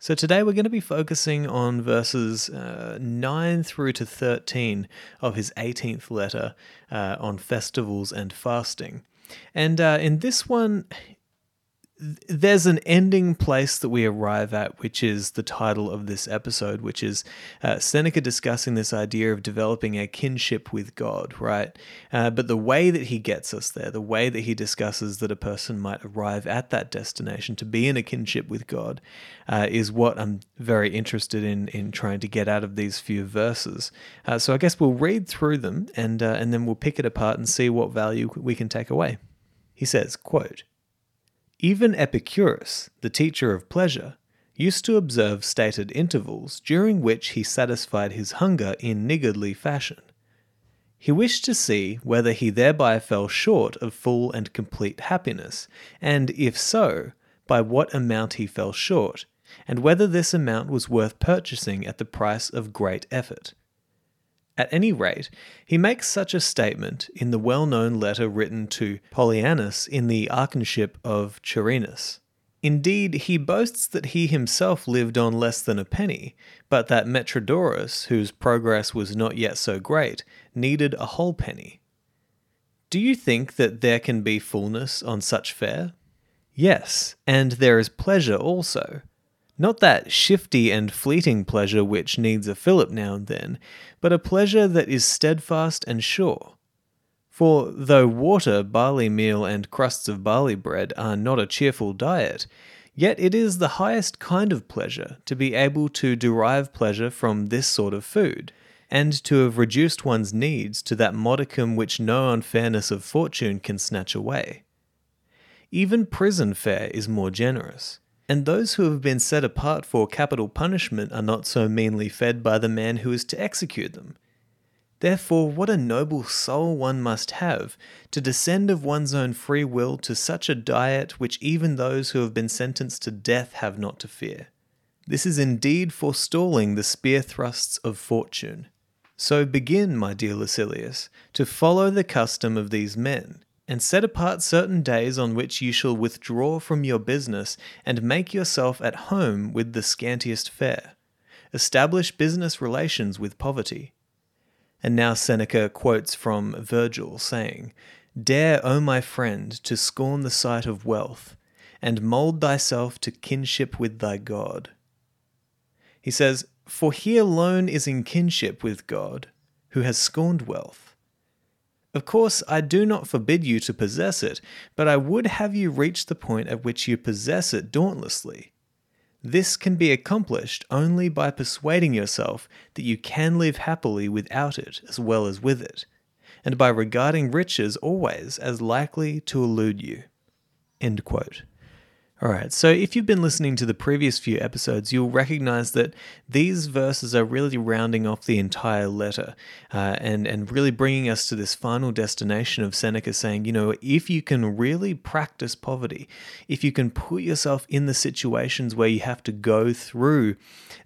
So, today we're going to be focusing on verses uh, 9 through to 13 of his 18th letter uh, on festivals and fasting. And uh, in this one, there's an ending place that we arrive at, which is the title of this episode, which is uh, Seneca discussing this idea of developing a kinship with God, right? Uh, but the way that he gets us there, the way that he discusses that a person might arrive at that destination to be in a kinship with God, uh, is what I'm very interested in in trying to get out of these few verses. Uh, so I guess we'll read through them and uh, and then we'll pick it apart and see what value we can take away. He says, quote. Even Epicurus, the teacher of pleasure, used to observe stated intervals during which he satisfied his hunger in niggardly fashion. He wished to see whether he thereby fell short of full and complete happiness, and if so, by what amount he fell short, and whether this amount was worth purchasing at the price of great effort. At any rate, he makes such a statement in the well known letter written to Polyaenus in the archonship of Charinus. Indeed, he boasts that he himself lived on less than a penny, but that Metrodorus, whose progress was not yet so great, needed a whole penny. Do you think that there can be fullness on such fare? Yes, and there is pleasure also. Not that shifty and fleeting pleasure which needs a fillip now and then, but a pleasure that is steadfast and sure. For though water, barley meal, and crusts of barley bread are not a cheerful diet, yet it is the highest kind of pleasure to be able to derive pleasure from this sort of food, and to have reduced one's needs to that modicum which no unfairness of fortune can snatch away. Even prison fare is more generous and those who have been set apart for capital punishment are not so meanly fed by the man who is to execute them. Therefore, what a noble soul one must have to descend of one's own free will to such a diet which even those who have been sentenced to death have not to fear. This is indeed forestalling the spear thrusts of fortune. So begin, my dear Lucilius, to follow the custom of these men, and set apart certain days on which you shall withdraw from your business and make yourself at home with the scantiest fare. Establish business relations with poverty. And now Seneca quotes from Virgil, saying, Dare, O my friend, to scorn the sight of wealth, and mould thyself to kinship with thy God. He says, For he alone is in kinship with God, who has scorned wealth of course, I do not forbid you to possess it, but I would have you reach the point at which you possess it dauntlessly. This can be accomplished only by persuading yourself that you can live happily without it as well as with it, and by regarding riches always as likely to elude you. All right, so if you've been listening to the previous few episodes, you'll recognize that these verses are really rounding off the entire letter uh, and, and really bringing us to this final destination of Seneca saying, you know, if you can really practice poverty, if you can put yourself in the situations where you have to go through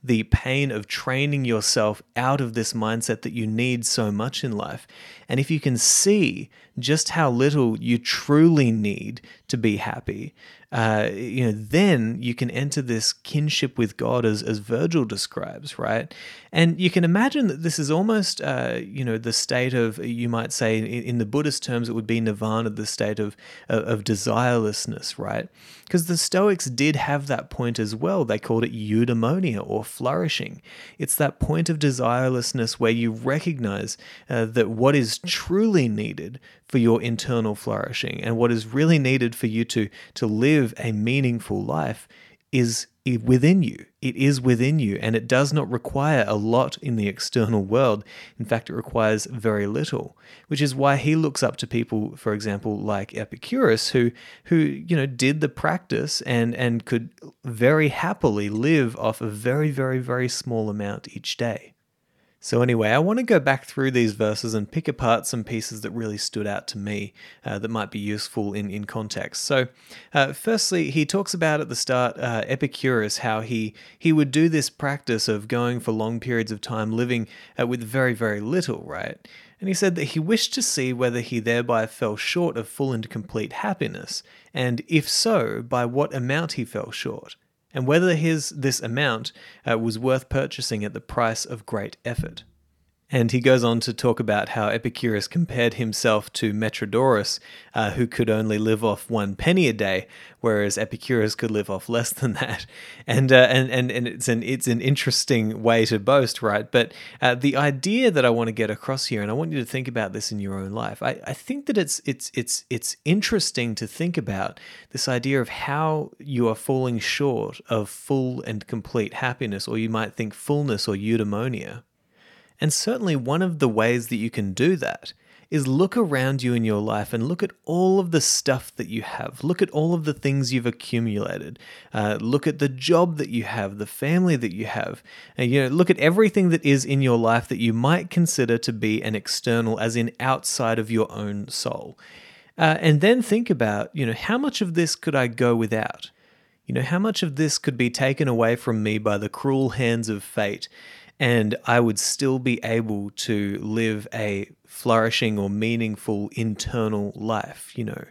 the pain of training yourself out of this mindset that you need so much in life, and if you can see just how little you truly need to be happy, uh, you know, then you can enter this kinship with God as, as Virgil describes, right? And you can imagine that this is almost, uh, you know, the state of, you might say, in, in, the Buddhist terms, it would be nirvana, the state of, of, of desirelessness, right? Because the Stoics did have that point as well. They called it eudaimonia or flourishing. It's that point of desirelessness where you recognize uh, that what is truly needed for your internal flourishing and what is really needed for you to, to live a meaningful life is within you. It is within you, and it does not require a lot in the external world. In fact, it requires very little, which is why he looks up to people, for example, like Epicurus, who who you know did the practice and and could very happily live off a very very very small amount each day. So, anyway, I want to go back through these verses and pick apart some pieces that really stood out to me uh, that might be useful in, in context. So, uh, firstly, he talks about at the start uh, Epicurus, how he, he would do this practice of going for long periods of time living uh, with very, very little, right? And he said that he wished to see whether he thereby fell short of full and complete happiness, and if so, by what amount he fell short and whether his this amount uh, was worth purchasing at the price of great effort. And he goes on to talk about how Epicurus compared himself to Metrodorus, uh, who could only live off one penny a day, whereas Epicurus could live off less than that. And uh, and and and it's an it's an interesting way to boast, right? But uh, the idea that I want to get across here, and I want you to think about this in your own life. I, I think that it's it's it's it's interesting to think about this idea of how you are falling short of full and complete happiness, or you might think fullness or eudaimonia. And certainly, one of the ways that you can do that is look around you in your life and look at all of the stuff that you have. Look at all of the things you've accumulated. Uh, look at the job that you have, the family that you have. And, you know, look at everything that is in your life that you might consider to be an external, as in outside of your own soul. Uh, and then think about, you know, how much of this could I go without? You know, how much of this could be taken away from me by the cruel hands of fate? And I would still be able to live a flourishing or meaningful internal life, you know.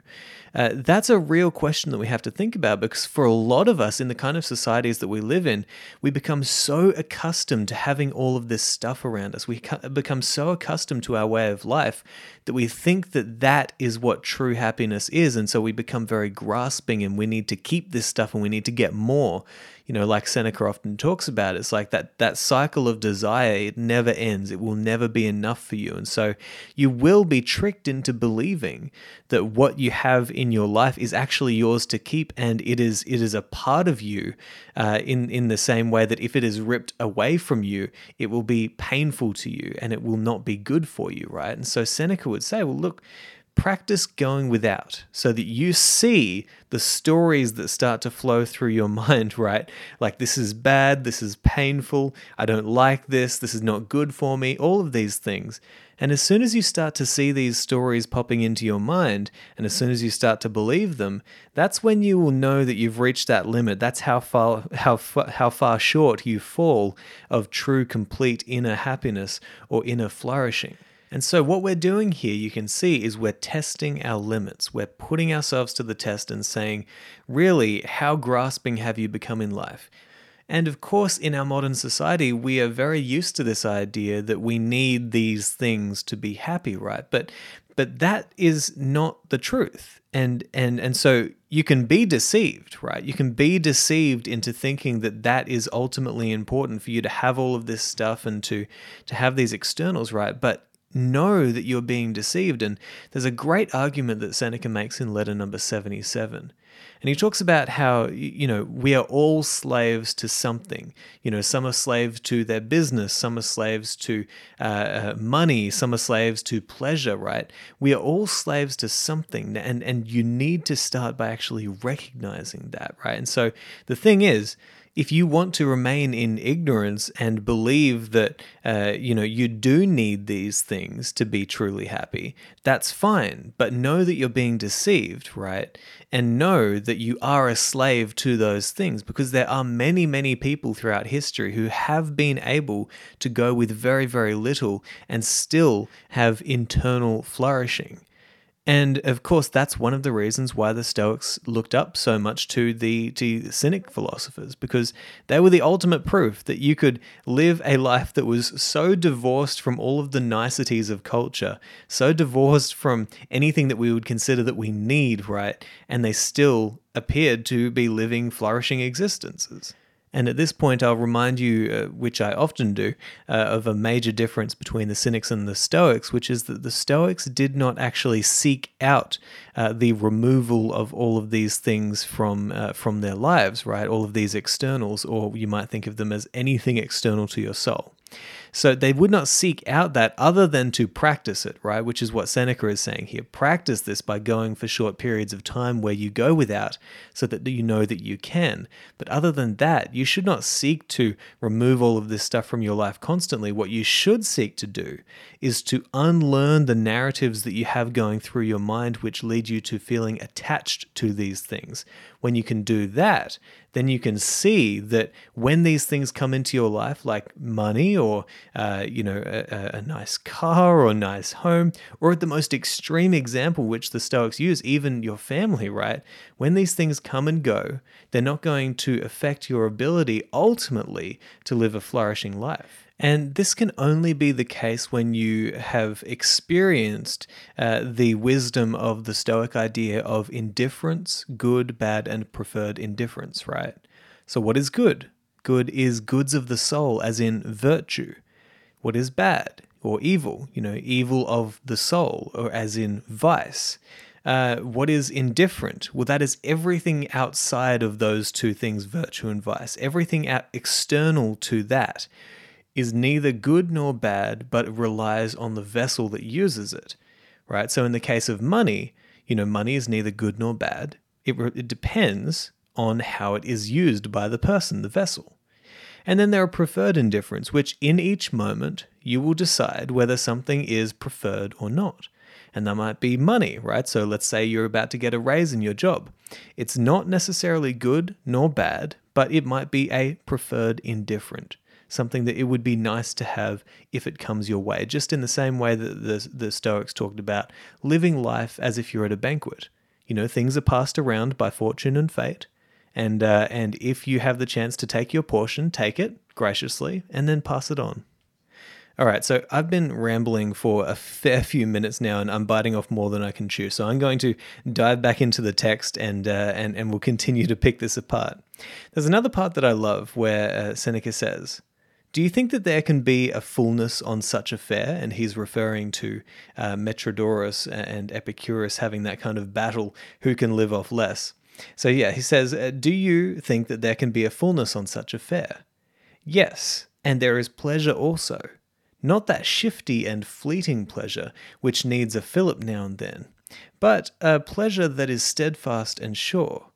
Uh, that's a real question that we have to think about because for a lot of us in the kind of societies that we live in, we become so accustomed to having all of this stuff around us. We become so accustomed to our way of life that we think that that is what true happiness is. And so we become very grasping and we need to keep this stuff and we need to get more you know, like Seneca often talks about, it's like that that cycle of desire, it never ends. It will never be enough for you. And so you will be tricked into believing that what you have in your life is actually yours to keep and it is it is a part of you uh, in, in the same way that if it is ripped away from you, it will be painful to you and it will not be good for you, right? And so Seneca would say, well, look, practice going without so that you see the stories that start to flow through your mind, right? Like, this is bad, this is painful, I don't like this, this is not good for me, all of these things. And as soon as you start to see these stories popping into your mind, and as soon as you start to believe them, that's when you will know that you've reached that limit. That's how far how far, how far short you fall of true complete inner happiness or inner flourishing. And so, what we're doing here, you can see, is we're testing our limits. We're putting ourselves to the test and saying, really, how grasping have you become in life? And of course, in our modern society, we are very used to this idea that we need these things to be happy, right? But but that is not the truth. And and and so you can be deceived, right? You can be deceived into thinking that that is ultimately important for you to have all of this stuff and to to have these externals, right? But know that you're being deceived. And there's a great argument that Seneca makes in letter number 77. And he talks about how, you know, we are all slaves to something. You know, some are slaves to their business, some are slaves to uh, uh, money, some are slaves to pleasure, right? We are all slaves to something. And, and you need to start by actually recognizing that, right? And so the thing is, if you want to remain in ignorance and believe that uh, you know you do need these things to be truly happy, that's fine. But know that you're being deceived, right? And know that you are a slave to those things because there are many, many people throughout history who have been able to go with very, very little and still have internal flourishing. And of course, that's one of the reasons why the Stoics looked up so much to the, to the Cynic philosophers, because they were the ultimate proof that you could live a life that was so divorced from all of the niceties of culture, so divorced from anything that we would consider that we need, right? And they still appeared to be living flourishing existences. And at this point, I'll remind you, uh, which I often do, uh, of a major difference between the Cynics and the Stoics, which is that the Stoics did not actually seek out uh, the removal of all of these things from uh, from their lives, right? All of these externals, or you might think of them as anything external to your soul. So they would not seek out that other than to practice it, right? Which is what Seneca is saying here. Practice this by going for short periods of time where you go without so that you know that you can. But other than that, you should not seek to remove all of this stuff from your life constantly. What you should seek to do is to unlearn the narratives that you have going through your mind, which lead you to feeling attached to these things. When you can do that, then you can see that when these things come into your life, like money or uh, you know a, a nice car or a nice home, or at the most extreme example which the Stoics use, even your family, right? When these things come and go, they're not going to affect your ability ultimately to live a flourishing life. And this can only be the case when you have experienced uh, the wisdom of the Stoic idea of indifference, good, bad, and preferred indifference, right? So, what is good? Good is goods of the soul, as in virtue. What is bad or evil? You know, evil of the soul, or as in vice. Uh, what is indifferent? Well, that is everything outside of those two things, virtue and vice. Everything out external to that is neither good nor bad, but relies on the vessel that uses it, right? So in the case of money, you know, money is neither good nor bad. It, it depends on how it is used by the person, the vessel. And then there are preferred indifference, which in each moment you will decide whether something is preferred or not. And that might be money, right? So let's say you're about to get a raise in your job. It's not necessarily good nor bad, but it might be a preferred indifferent something that it would be nice to have if it comes your way, just in the same way that the, the Stoics talked about living life as if you're at a banquet. You know, things are passed around by fortune and fate, and uh, and if you have the chance to take your portion, take it graciously, and then pass it on. All right, so I've been rambling for a fair few minutes now, and I'm biting off more than I can chew. So I'm going to dive back into the text, and uh, and and we'll continue to pick this apart. There's another part that I love where uh, Seneca says, do you think that there can be a fullness on such a fare? And he's referring to uh, Metrodorus and Epicurus having that kind of battle who can live off less. So, yeah, he says, uh, Do you think that there can be a fullness on such a fare? Yes, and there is pleasure also. Not that shifty and fleeting pleasure which needs a fillip now and then, but a pleasure that is steadfast and sure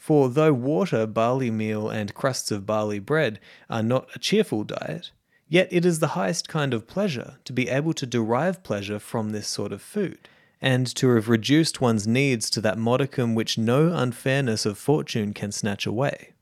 for though water, barley meal, and crusts of barley bread are not a cheerful diet, yet it is the highest kind of pleasure to be able to derive pleasure from this sort of food, and to have reduced one's needs to that modicum which no unfairness of fortune can snatch away.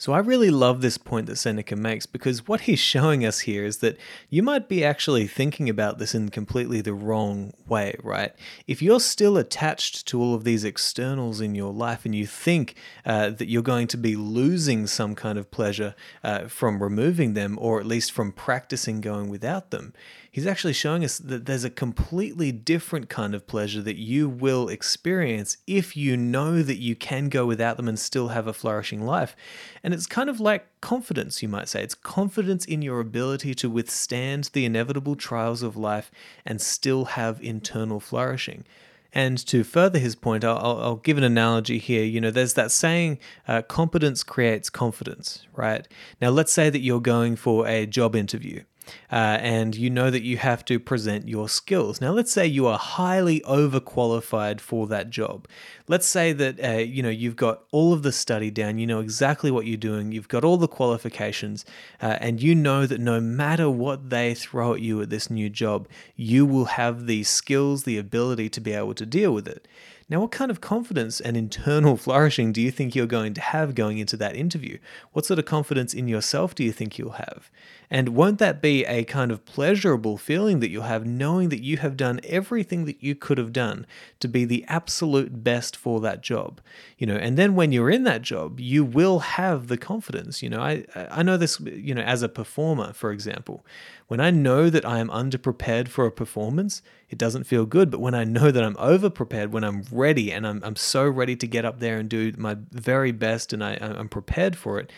So I really love this point that Seneca makes because what he's showing us here is that you might be actually thinking about this in completely the wrong way, right? If you're still attached to all of these externals in your life and you think uh, that you're going to be losing some kind of pleasure uh, from removing them or at least from practicing going without them, he's actually showing us that there's a completely different kind of pleasure that you will experience if you know that you can go without them and still have a flourishing life. And it's kind of like confidence, you might say. It's confidence in your ability to withstand the inevitable trials of life and still have internal flourishing. And to further his point, I'll, I'll, give an analogy here. You know, there's that saying, uh, competence creates confidence, right? Now, let's say that you're going for a job interview uh, and you know that you have to present your skills. Now, let's say you are highly overqualified for that job. Let's say that uh, you know you've got all of the study down, you know exactly what you're doing, you've got all the qualifications, uh, and you know that no matter what they throw at you at this new job, you will have the skills, the ability to be able to deal with it. Now, what kind of confidence and internal flourishing do you think you're going to have going into that interview? What sort of confidence in yourself do you think you'll have? And won't that be a kind of pleasurable feeling that you'll have knowing that you have done everything that you could have done to be the absolute best for that job? You know, and then when you're in that job, you will have the confidence. You know, I I know this, you know, as a performer, for example. When I know that I am underprepared for a performance, it doesn't feel good. But when I know that I'm overprepared, when I'm ready and I'm, I'm so ready to get up there and do my very best and I, I'm prepared for it,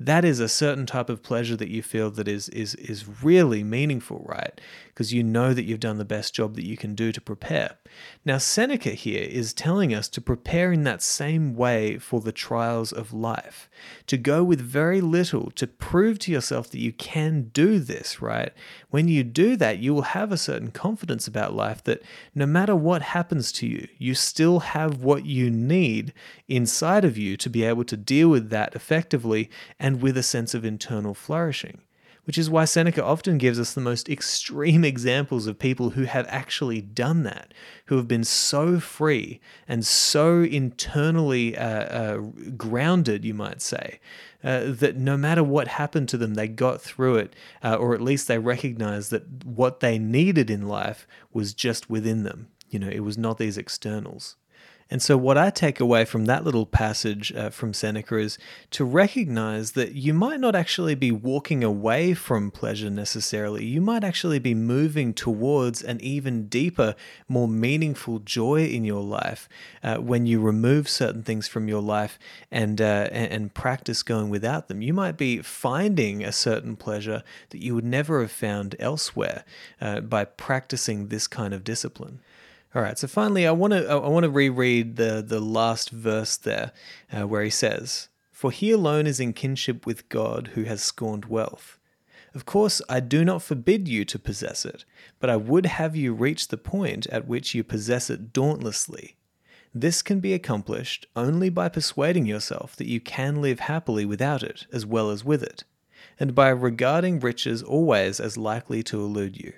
that is a certain type of pleasure that you feel that is is is really meaningful, right? Because you know that you've done the best job that you can do to prepare. Now Seneca here is telling us to prepare in that same way for the trials of life, to go with very little, to prove to yourself that you can do this, right? When you do that, you will have a certain confidence about life that no matter what happens to you, you still have what you need inside of you to be able to deal with that effectively and with a sense of internal flourishing. Which is why Seneca often gives us the most extreme examples of people who have actually done that, who have been so free and so internally uh, uh, grounded, you might say, uh, that no matter what happened to them, they got through it, uh, or at least they recognized that what they needed in life was just within them. You know, it was not these externals. And so, what I take away from that little passage uh, from Seneca is to recognize that you might not actually be walking away from pleasure necessarily. You might actually be moving towards an even deeper, more meaningful joy in your life uh, when you remove certain things from your life and, uh, and, and practice going without them. You might be finding a certain pleasure that you would never have found elsewhere uh, by practicing this kind of discipline. All right, so finally, I want to I want to reread the the last verse there, uh, where he says, "For he alone is in kinship with God, who has scorned wealth." Of course, I do not forbid you to possess it, but I would have you reach the point at which you possess it dauntlessly. This can be accomplished only by persuading yourself that you can live happily without it as well as with it, and by regarding riches always as likely to elude you.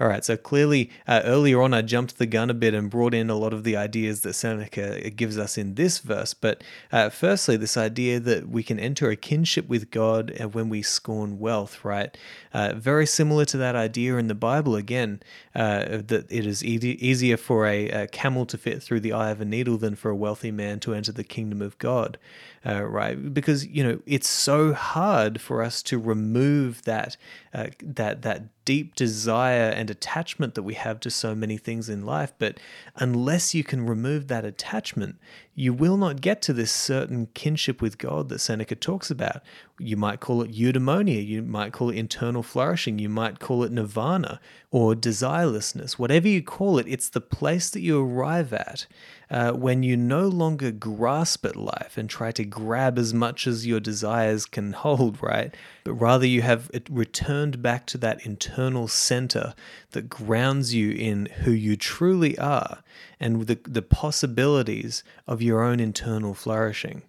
All right, so clearly uh, earlier on I jumped the gun a bit and brought in a lot of the ideas that Seneca gives us in this verse. But uh, firstly, this idea that we can enter a kinship with God uh, when we scorn wealth, right? Uh, very similar to that idea in the Bible again, uh, that it is e- easier for a, a, camel to fit through the eye of a needle than for a wealthy man to enter the kingdom of God, uh, right? Because you know it's so hard for us to remove that that that deep desire and attachment that we have to so many things in life. But unless you can remove that attachment, you will not get to this certain kinship with God that Seneca talks about. You might call it eudaimonia, you might call it internal flourishing, you might call it nirvana or desirelessness. Whatever you call it, it's the place that you arrive at uh, when you no longer grasp at life and try to grab as much as your desires can hold, right? But rather you have returned back to that internal center that grounds you in who you truly are and the, the possibilities of your own internal flourishing.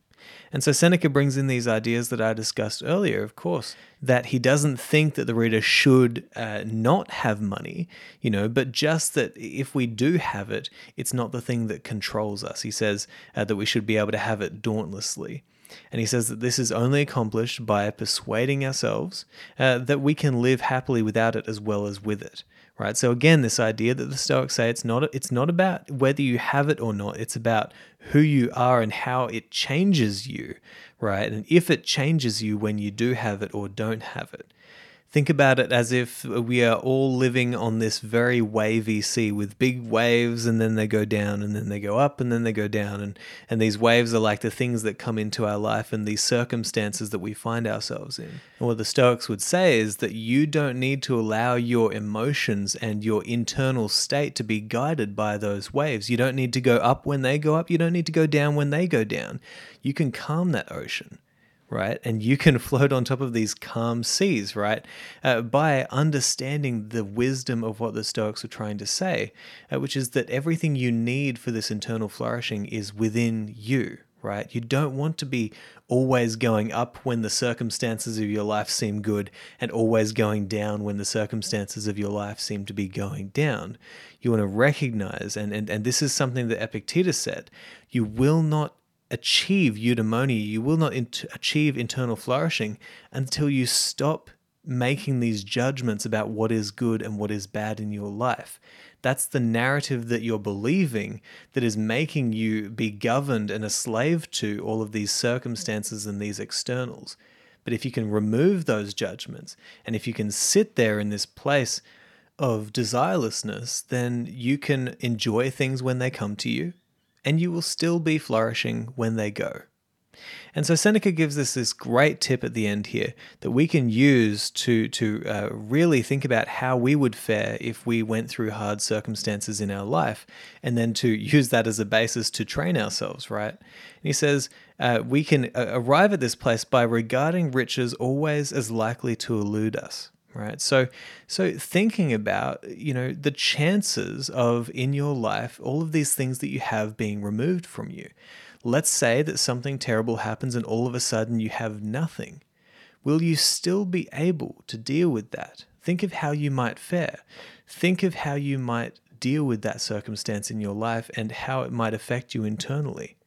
And so Seneca brings in these ideas that I discussed earlier, of course, that he doesn't think that the reader should uh, not have money, you know, but just that if we do have it, it's not the thing that controls us. He says uh, that we should be able to have it dauntlessly. And he says that this is only accomplished by persuading ourselves uh, that we can live happily without it as well as with it right? So again, this idea that the Stoics say it's not it's not about whether you have it or not. It's about who you are and how it changes you, right? And if it changes you when you do have it or don't have it. Think about it as if we are all living on this very wavy sea with big waves and then they go down and then they go up and then they go down. And, and these waves are like the things that come into our life and these circumstances that we find ourselves in. And what the Stoics would say is that you don't need to allow your emotions and your internal state to be guided by those waves. You don't need to go up when they go up, you don't need to go down when they go down. You can calm that ocean right? And you can float on top of these calm seas, right? Uh, by understanding the wisdom of what the Stoics were trying to say, uh, which is that everything you need for this internal flourishing is within you, right? You don't want to be always going up when the circumstances of your life seem good and always going down when the circumstances of your life seem to be going down. You want to recognize, and, and, and this is something that Epictetus said, you will not achieve eudaimonia, you will not achieve internal flourishing until you stop making these judgments about what is good and what is bad in your life. That's the narrative that you're believing that is making you be governed and a slave to all of these circumstances and these externals. But if you can remove those judgments and if you can sit there in this place of desirelessness, then you can enjoy things when they come to you and you will still be flourishing when they go. And so Seneca gives us this great tip at the end here that we can use to to uh, really think about how we would fare if we went through hard circumstances in our life, and then to use that as a basis to train ourselves. Right? And he says uh, we can uh, arrive at this place by regarding riches always as likely to elude us right so so thinking about you know the chances of in your life all of these things that you have being removed from you Let's say that something terrible happens and all of a sudden you have nothing. Will you still be able to deal with that? Think of how you might fare. Think of how you might deal with that circumstance in your life and how it might affect you internally.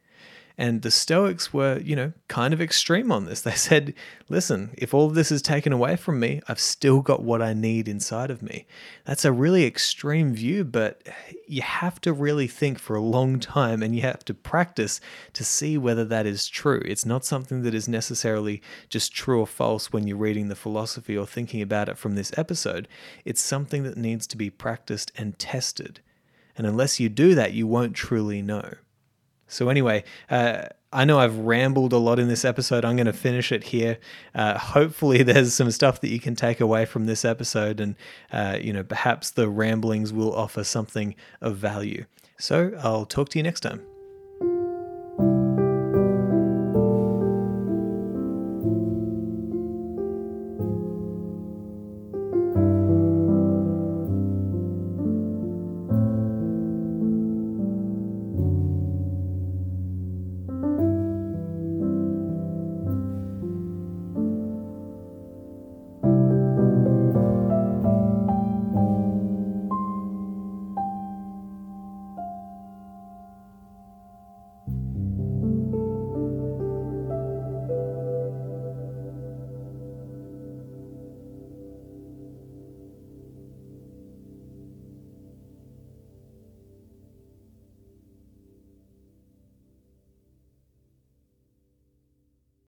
And the Stoics were, you know, kind of extreme on this. They said, listen, if all this is taken away from me, I've still got what I need inside of me. That's a really extreme view, but you have to really think for a long time and you have to practice to see whether that is true. It's not something that is necessarily just true or false when you're reading the philosophy or thinking about it from this episode. It's something that needs to be practiced and tested. And unless you do that, you won't truly know. So, anyway, uh, I know I've rambled a lot in this episode. I'm going to finish it here. Uh, hopefully, there's some stuff that you can take away from this episode, and uh, you know, perhaps the ramblings will offer something of value. So, I'll talk to you next time.